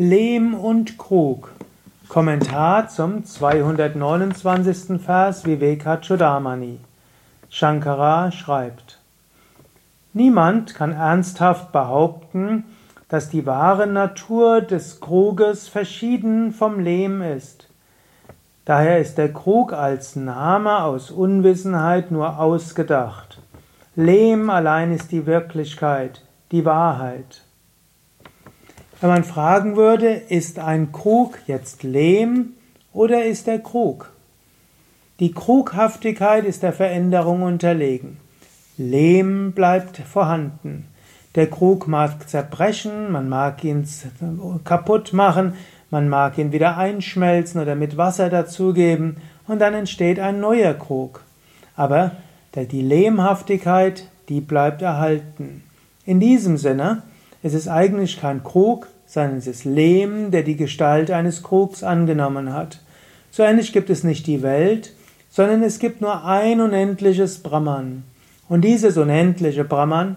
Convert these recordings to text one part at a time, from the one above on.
Lehm und Krug. Kommentar zum 229. Vers Vivekachudamani. Shankara schreibt: Niemand kann ernsthaft behaupten, dass die wahre Natur des Kruges verschieden vom Lehm ist. Daher ist der Krug als Name aus Unwissenheit nur ausgedacht. Lehm allein ist die Wirklichkeit, die Wahrheit. Wenn man fragen würde, ist ein Krug jetzt Lehm oder ist er Krug? Die Krughaftigkeit ist der Veränderung unterlegen. Lehm bleibt vorhanden. Der Krug mag zerbrechen, man mag ihn kaputt machen, man mag ihn wieder einschmelzen oder mit Wasser dazugeben und dann entsteht ein neuer Krug. Aber die Lehmhaftigkeit, die bleibt erhalten. In diesem Sinne es ist eigentlich kein Krug, sondern es ist Lehm, der die Gestalt eines Krugs angenommen hat. So ähnlich gibt es nicht die Welt, sondern es gibt nur ein unendliches Brahman. Und dieses unendliche Brahman,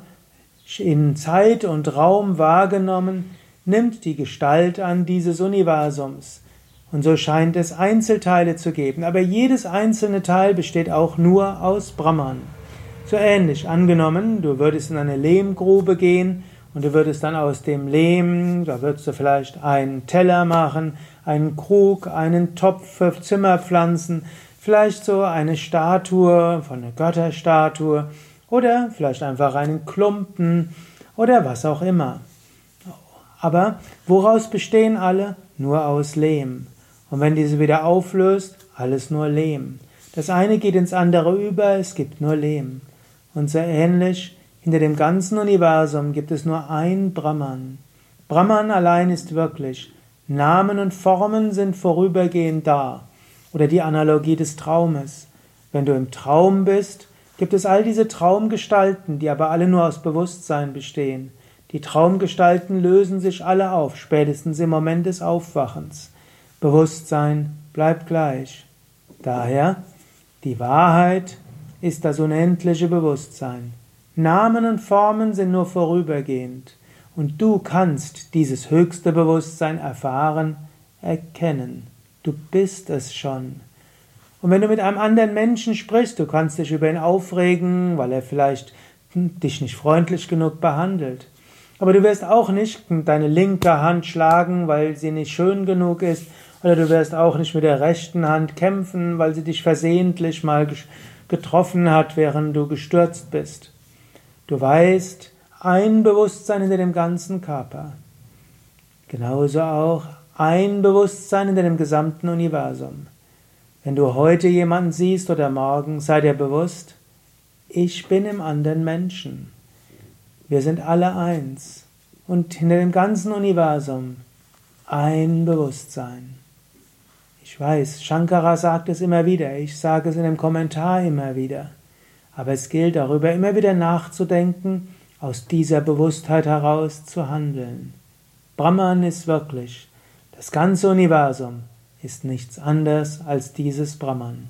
in Zeit und Raum wahrgenommen, nimmt die Gestalt an dieses Universums. Und so scheint es Einzelteile zu geben, aber jedes einzelne Teil besteht auch nur aus Brahman. So ähnlich angenommen, du würdest in eine Lehmgrube gehen und du würdest dann aus dem Lehm, da würdest du vielleicht einen Teller machen, einen Krug, einen Topf für Zimmerpflanzen, vielleicht so eine Statue von einer Götterstatue oder vielleicht einfach einen Klumpen oder was auch immer. Aber woraus bestehen alle? Nur aus Lehm. Und wenn diese wieder auflöst, alles nur Lehm. Das eine geht ins andere über, es gibt nur Lehm. Und so ähnlich hinter dem ganzen Universum gibt es nur ein Brahman. Brahman allein ist wirklich. Namen und Formen sind vorübergehend da. Oder die Analogie des Traumes. Wenn du im Traum bist, gibt es all diese Traumgestalten, die aber alle nur aus Bewusstsein bestehen. Die Traumgestalten lösen sich alle auf, spätestens im Moment des Aufwachens. Bewusstsein bleibt gleich. Daher, die Wahrheit ist das unendliche Bewusstsein. Namen und Formen sind nur vorübergehend, und du kannst dieses höchste Bewusstsein erfahren, erkennen. Du bist es schon. Und wenn du mit einem anderen Menschen sprichst, du kannst dich über ihn aufregen, weil er vielleicht dich nicht freundlich genug behandelt. Aber du wirst auch nicht deine linke Hand schlagen, weil sie nicht schön genug ist, oder du wirst auch nicht mit der rechten Hand kämpfen, weil sie dich versehentlich mal getroffen hat, während du gestürzt bist. Du weißt, ein Bewusstsein hinter dem ganzen Körper. Genauso auch ein Bewusstsein hinter dem gesamten Universum. Wenn du heute jemanden siehst oder morgen, sei dir bewusst, ich bin im anderen Menschen. Wir sind alle eins. Und hinter dem ganzen Universum ein Bewusstsein. Ich weiß, Shankara sagt es immer wieder, ich sage es in dem Kommentar immer wieder. Aber es gilt darüber immer wieder nachzudenken, aus dieser Bewusstheit heraus zu handeln. Brahman ist wirklich, das ganze Universum ist nichts anderes als dieses Brahman.